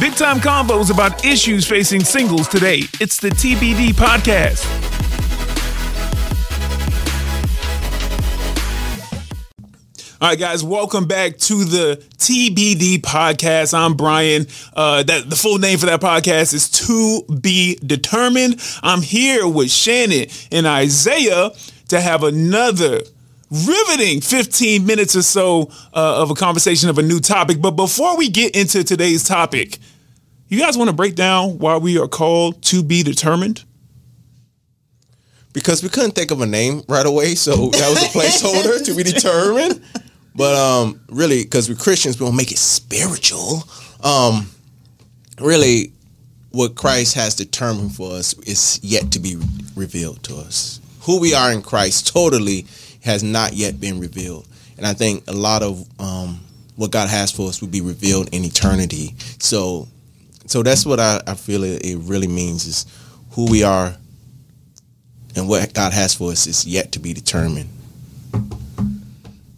Big time combos about issues facing singles today. It's the TBD podcast. All right, guys, welcome back to the TBD podcast. I'm Brian. Uh, that the full name for that podcast is To Be Determined. I'm here with Shannon and Isaiah to have another riveting 15 minutes or so uh, of a conversation of a new topic. But before we get into today's topic, you guys want to break down why we are called To Be Determined? because we couldn't think of a name right away, so that was a placeholder to be determined. But um, really, because we're Christians, we to make it spiritual. Um, really, what Christ has determined for us is yet to be revealed to us. Who we are in Christ totally has not yet been revealed, and I think a lot of um, what God has for us will be revealed in eternity. So, so that's what I, I feel it, it really means is who we are and what God has for us is yet to be determined.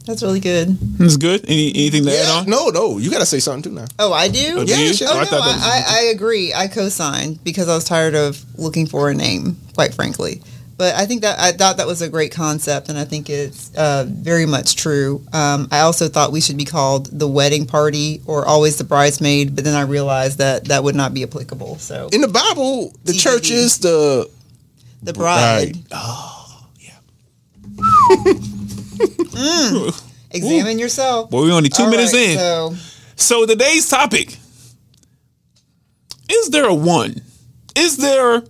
That's really good. That's good. Any, anything to add on? no, no, you got to say something too now. Oh, I do. Oh, Yeah, you? sure. Oh, I no, thought that was- I, I, I agree. I co-signed because I was tired of looking for a name, quite frankly. But I think that I thought that was a great concept, and I think it's uh, very much true. Um, I also thought we should be called the wedding party or always the bridesmaid, but then I realized that that would not be applicable. So In the Bible, the TBD. church is the the bride. Oh, yeah. Examine yourself. Well, we're only two All minutes right, in. So So today's topic is there a one? Is there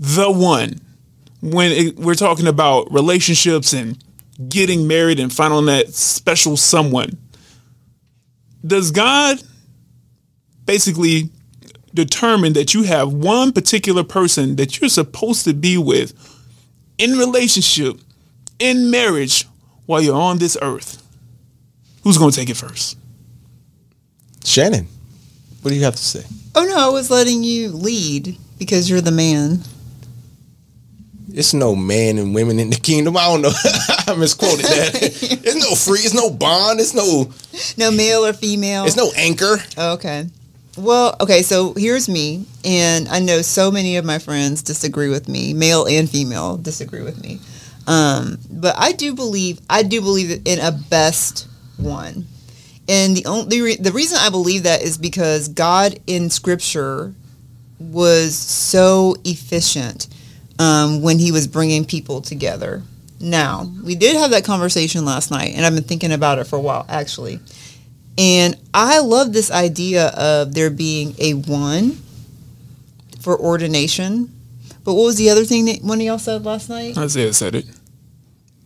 the one when it, we're talking about relationships and getting married and finding that special someone? Does God basically determine that you have one particular person that you're supposed to be with in relationship, in marriage, while you're on this earth? Who's going to take it first? Shannon, what do you have to say? Oh no, I was letting you lead because you're the man. It's no man and women in the kingdom. I don't know. I misquoted that. It's no free. It's no bond. It's no. No male or female. It's no anchor. Oh, Okay. Well, okay, so here's me, and I know so many of my friends disagree with me, male and female disagree with me. Um, but I do believe I do believe in a best one. And the only the reason I believe that is because God in scripture was so efficient um, when he was bringing people together. Now, we did have that conversation last night, and I've been thinking about it for a while, actually. And I love this idea of there being a one for ordination. But what was the other thing that one of y'all said last night? Isaiah said it.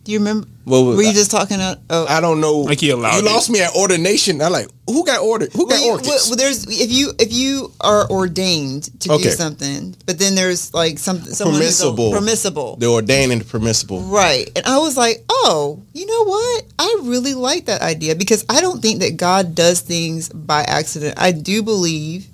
Do you remember? Well, Were you just talking? Out, oh, I don't know. Like he allowed You it. lost me at ordination. I like who got ordered. Who got Well, you- orchids? well, well, there's if you if you are ordained to do something, but then there's like something someone who's a- Permissible. permissible, the ordained and the permissible. right? And I was like, oh, you know what? I really like that idea because I don't think that God does things by accident. I do believe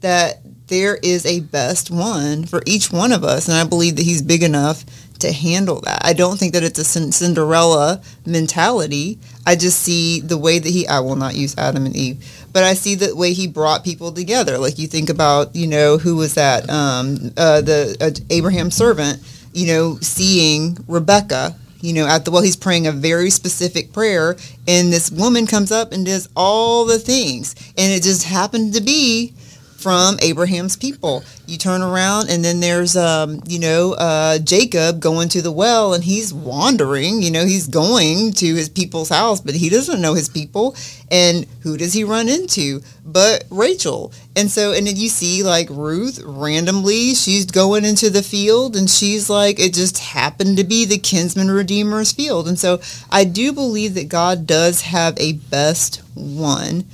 that there is a best one for each one of us, and I believe that He's big enough to handle that. I don't think that it's a Cinderella mentality. I just see the way that he, I will not use Adam and Eve, but I see the way he brought people together. Like you think about, you know, who was that? Um, uh, the uh, Abraham's servant, you know, seeing Rebecca, you know, at the, well, he's praying a very specific prayer, and this woman comes up and does all the things. And it just happened to be from Abraham's people. You turn around and then there's um, you know, uh, Jacob going to the well and he's wandering, you know, he's going to his people's house, but he doesn't know his people. And who does he run into? But Rachel. And so and then you see like Ruth randomly, she's going into the field and she's like it just happened to be the kinsman redeemer's field. And so I do believe that God does have a best one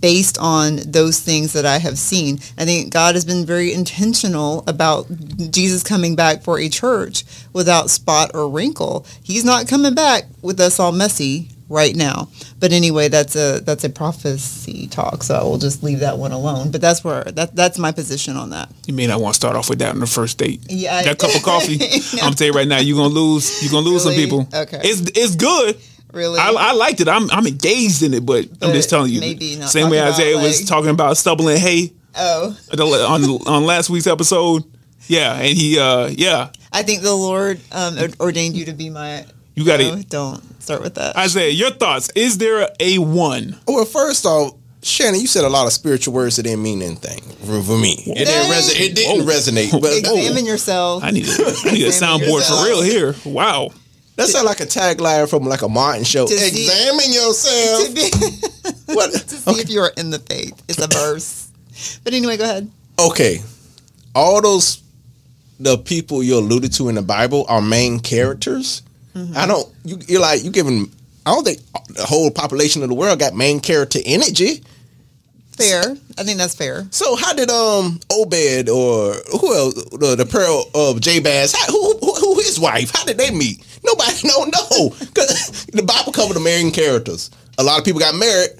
based on those things that I have seen. I think God has been very intentional about Jesus coming back for a church without spot or wrinkle. He's not coming back with us all messy right now. But anyway, that's a that's a prophecy talk, so I will just leave that one alone. But that's where that that's my position on that. You may not want to start off with that on the first date. Yeah, I- that cup of coffee. I'm gonna tell you right now, you're gonna lose. You're gonna lose Really? some people. Okay. It's it's good. Really? I, I liked it. I'm I'm engaged in it, but, I'm just telling you. maybe not Same way talking about, Isaiah was talking about stubble and hay. Oh, on on last week's episode. Yeah, and he uh yeah, I think the Lord um, ordained you to be my. you got No, it. don't start with that. Isaiah, your thoughts? Is there a one? Well, first off, Shannon, you said a lot of spiritual words that didn't mean anything for, for me. It didn't, Dang. reson- it didn't resonate. But Examine yourself. I need a, I need a Examine soundboard for real here. Wow. That sounds like a tagline from like a Martin show. To see- Examine to, yourself. be, to what? see if you're in the faith. It's a verse. But anyway, go ahead. okay, all those the people you alluded to in the Bible are main characters. Mm-hmm. I don't. You, you're like you giving. I don't think the whole population of the world got main character energy. Fair. I think that's fair. So how did um Obed or who else the, the prayer of Jabez how, who, who who his wife how did they meet? Nobody don't know because the Bible covered the marrying characters. A lot of people got married,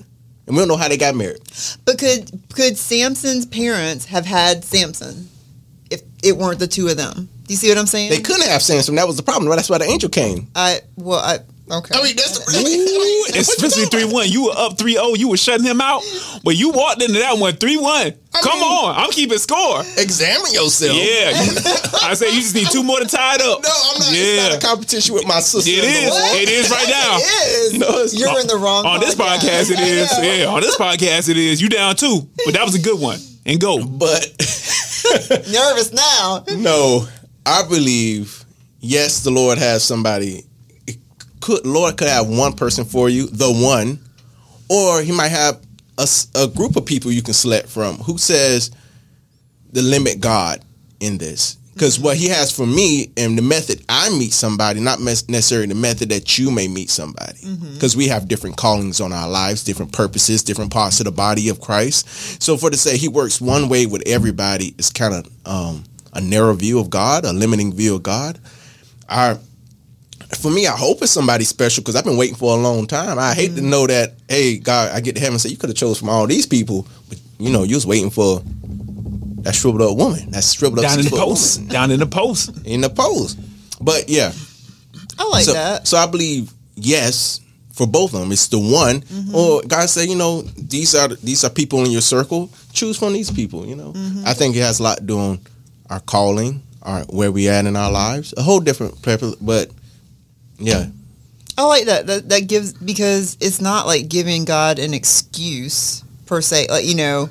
and we don't know how they got married. But could could Samson's parents have had Samson if it weren't the two of them? Do you see what I'm saying? They couldn't have Samson. That was the problem. Right? That's why the angel came. I well I okay. I mean, that's the. Ooh, especially three one. You were up 3-0. You were shutting him out, but you walked into that one 3-1. Come mean- on, I'm keeping score. Examine yourself. Yeah, I say you just need two more to tie it up. No, I'm not. Yeah, It's not a competition with my sister. It is. It is right now. It is. No, You're not. in the wrong. on this podcast, it I Yeah, on this podcast, it is. You down two, but that was a good one. And go. But Nervous now. no, I believe yes, the Lord has somebody. Could Lord could have one person for you, the one, or He might have a group of people you can select from. Who says the limit God in this? Because what He has for me and the method I meet somebody, not necessarily the method that you may meet somebody. Because we have different callings on our lives, different purposes, different parts of the body of Christ. So for to say He works one way with everybody is kind of um, a narrow view of God, a limiting view of God. I for me, I hope it's somebody special because I've been waiting for a long time. I hate to know that, hey, God, I get to heaven and say you could have chose from all these people, but you know, you was waiting for that shriveled up woman, that shriveled up Down in the post. woman Down in the post. in the post. But yeah, I like so, that. so I believe yes for both of them. It's the one, Mm-hmm. or God said, you know, these are these are people in your circle. Choose from these people. You know, Mm-hmm. I think it has a lot to do on our calling, our where we at in our lives. A whole different purpose, but yeah, I like that. That that gives because it's not like giving God an excuse per se. Like you know,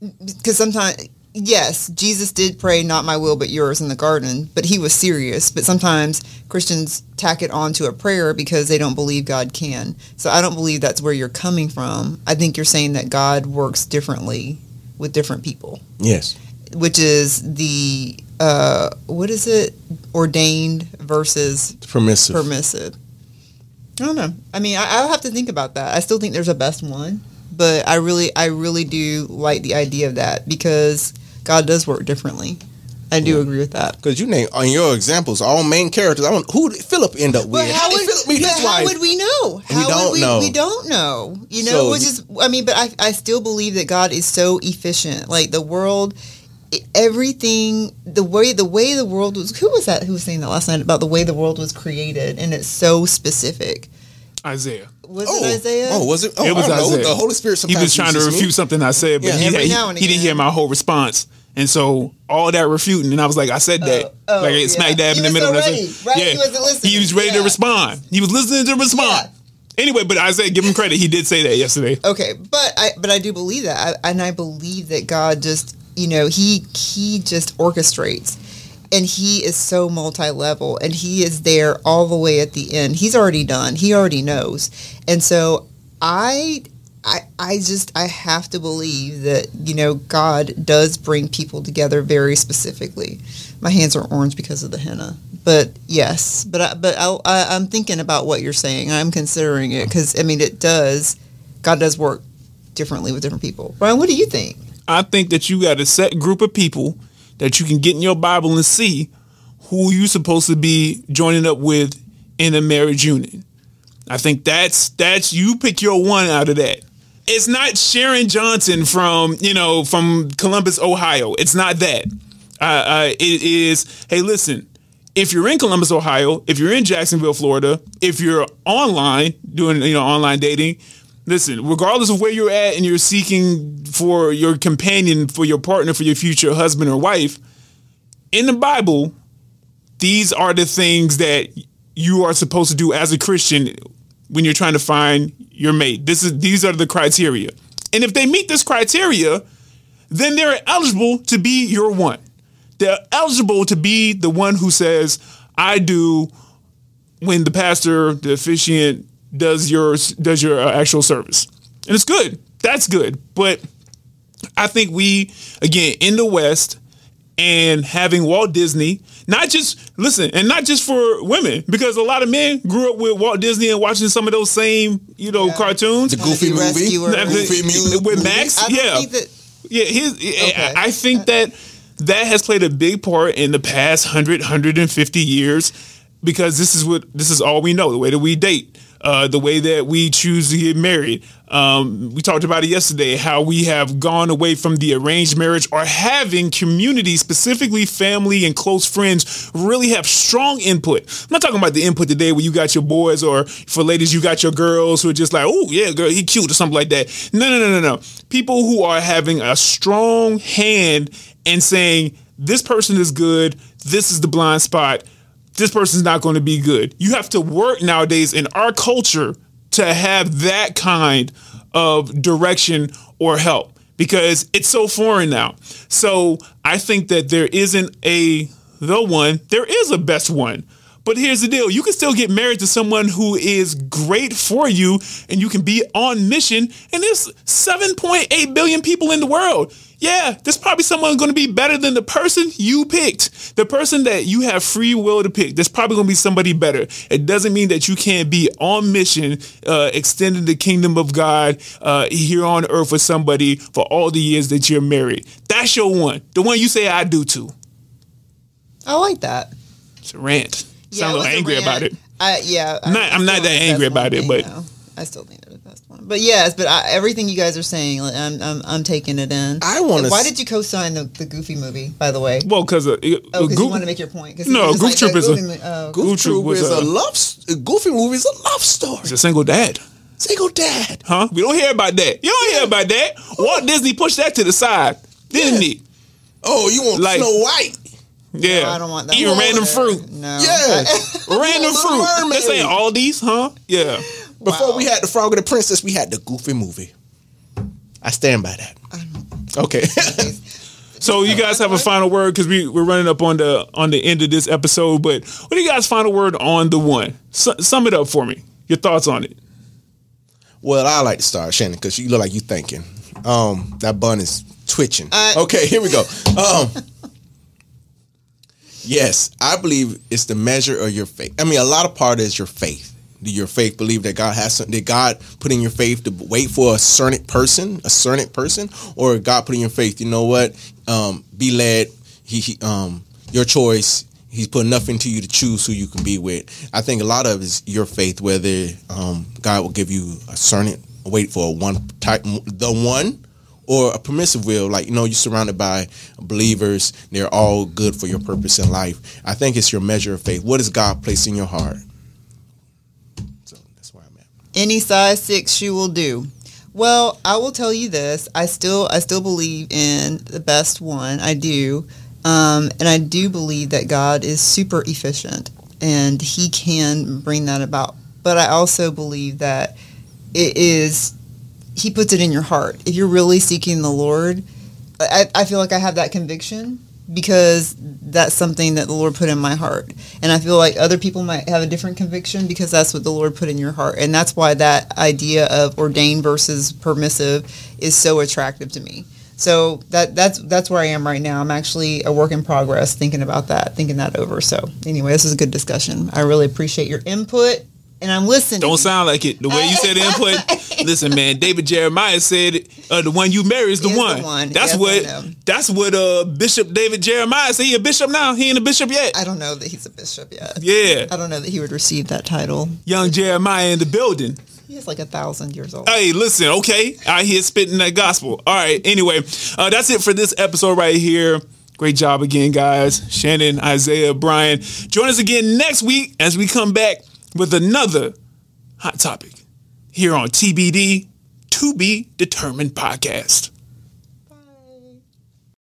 because sometimes yes, Jesus did pray, "Not my will, but yours" in the garden, but he was serious. But sometimes Christians tack it on to a prayer because they don't believe God can. So I don't believe that's where you're coming from. I think you're saying that God works differently with different people, yes. Which is the uh, what is it ordained versus permissive. permissive. I don't know. I mean, I, I'll have to think about that. I still think there's a best one, but I really, I really do like the idea of that because God does work differently. I do agree with that. Because you name on your examples, all main characters. I want who did Philip end up with? But how, would, Philip but how would we know? How don't would we, know. We don't know. You know, So which is, I mean, but I, I still believe that God is so efficient. Like the world, everything, the way the way the world was. Who was that? Who was saying that last night about the way the world was created, and it's so specific. Isaiah. Was oh, it Isaiah? oh, was it? Oh, It was I don't know. Isaiah. The Holy Spirit. He Sometimes was trying to uses me. refute something I said, but Yeah. he, Every he, now and he didn't hear my whole response. And so all that refuting, and I was like, I said that, oh, oh like yeah. it smack dab He in the middle. so and I ready, said, right? Yeah, He wasn't listening. He was ready to respond. He was listening to respond. Anyway, but I said, give him credit. He did say that yesterday. Okay, but I but I do believe that, I, and I believe that God just you know he he just orchestrates, and he is so multi level, and he is there all the way at the end. He's already done. He already knows, and so I. I, I just I have to believe that you know God does bring people together very specifically. My hands are orange because of the henna, but yes, but I, but I, I, I'm thinking about what you're saying. I'm considering it because I mean it does. God does work differently with different people. Brian, what do you think? I think that you got a set group of people that you can get in your Bible and see who you supposed to be joining up with in a marriage union. I think that's that's you pick your one out of that. It's not Sharon Johnson from you know from Columbus, Ohio. It's not that. Uh, uh, it is. Hey, listen. If you're in Columbus, Ohio, if you're in Jacksonville, Florida, if you're online doing you know online dating, listen, regardless of where you're at and you're seeking for your companion, for your partner, for your future husband or wife, in the Bible, these are the things that you are supposed to do as a Christian when you're trying to find your mate. This is these are the criteria. And if they meet this criteria, then they're eligible to be your one. They're eligible to be the one who says, I do when the pastor, the officiant does your does your uh, actual service. And it's good. That's good. But I think we again in the West and having Walt Disney, not just listen, and not just for women, because a lot of men grew up with Walt Disney and watching some of those same, you know, Yeah. cartoons. The Goofy movie. Rescuer. Goofy movie. with. Max. I yeah, that yeah. His, Okay. I think that that has played a big part in the past 100, 150 years because this is what this is all we know. The way that we date, uh, the way that we choose to get married. Um, we talked about it yesterday. How we have gone away from the arranged marriage or having community, specifically family and close friends, really have strong input. I'm not talking about the input today where you got your boys or for ladies you got your girls who are just like, oh yeah, girl, he cute or something like that. No, no, no, no, no. People who are having a strong hand and saying this person is good, this is the blind spot this person's not going to be good. You have to work nowadays in our culture to have that kind of direction or help because it's so foreign now. So I think that there isn't a the one, there is a best one. But here's the deal. You can still get married to someone who is great for you and you can be on mission. And there's 7.8 billion people in the world. Yeah, there's probably someone going to be better than the person you picked. The person that you have free will to pick. There's probably going to be somebody better. It doesn't mean that you can't be on mission, uh, extending the kingdom of God uh, here on earth with somebody for all the years that you're married. That's your one. The one you say I do to. I like that. It's a rant. Yeah, Sound a little angry rant. about it. I, yeah, I'm not- I'm not that angry about it, but- though. I still think they're the best one. But yes, but I, everything you guys are saying, like, I'm, I'm, I'm taking it in. I wanna Why s- did you co-sign the, the Goofy movie? By the way, Well, because uh, oh, because you want to make your point. No, you Goof like Troop that is a- Goofy mo- oh, Goof Goof Troop Troop was is a- a love. Goofy movie is a love story. He's a single dad. Single dad. Huh? We don't hear about that. You don't hear about that. Walt Disney pushed that to the side, didn't he? Oh, you want Like- Snow White? Yeah. No, I don't want that. Eating random either. fruit. No. Yeah. Random fruit. Mermaid. This ain't these, huh? Yeah. Before Wow. we had the Frog and the Princess, we had the Goofy movie. I stand by that. Okay. So you guys have a final word because we we're running up on the on the end of this episode. But what do you guys' final word on the one? Su- sum it up for me. Your thoughts on it. well, I like to start, Shannon, because you look like you thinking. Um, that bun is twitching. Uh, okay, here we go. Um, yes, I believe it's the measure of your faith. I mean, a lot of part is your faith. Do your faith believe that God has something? Did God put in your faith to wait for a certain person, a certain person, or God put in your faith? You know what? Um, be led. He, he um, your choice. He's put enough into you to choose who you can be with. I think a lot of is your faith, whether um, God will give you a certain wait for a one type, the one, or a permissive will. Like you know, you're surrounded by believers; they're all good for your purpose in life. I think it's your measure of faith. What does God place in your heart? So that's where I'm at. any size six shoe will do. Well, I will tell you this: I still, I still believe in the best one. I do, um, and I do believe that God is super efficient and He can bring that about. But I also believe that it is He puts it in your heart. If you're really seeking the Lord, I, I feel like I have that conviction because that's something that the Lord put in my heart. And I feel like other people might have a different conviction because that's what the Lord put in your heart. And that's why that idea of ordained versus permissive is so attractive to me. So that that's that's where I am right now. I'm actually a work in progress thinking about that, thinking that over. So anyway, this is a good discussion. I really appreciate your input and I'm listening. Don't sound like it. The way you said input. Listen, man. David Jeremiah said uh, the one you marry is the Is the one. one. That's Yes, what. That's what. Uh, Bishop David Jeremiah said. He a bishop now. He ain't a bishop yet. I don't know that he's a bishop yet. Yeah. I don't know that he would receive that title. Young Jeremiah in the building. He's like a thousand years old. Hey, listen, okay. I hear spitting that gospel. All right. Anyway, uh, that's it for this episode right here. Great job again, guys. Shannon, Isaiah, Brian. Join us again next week as we come back with another hot topic here on TBD To Be Determined podcast.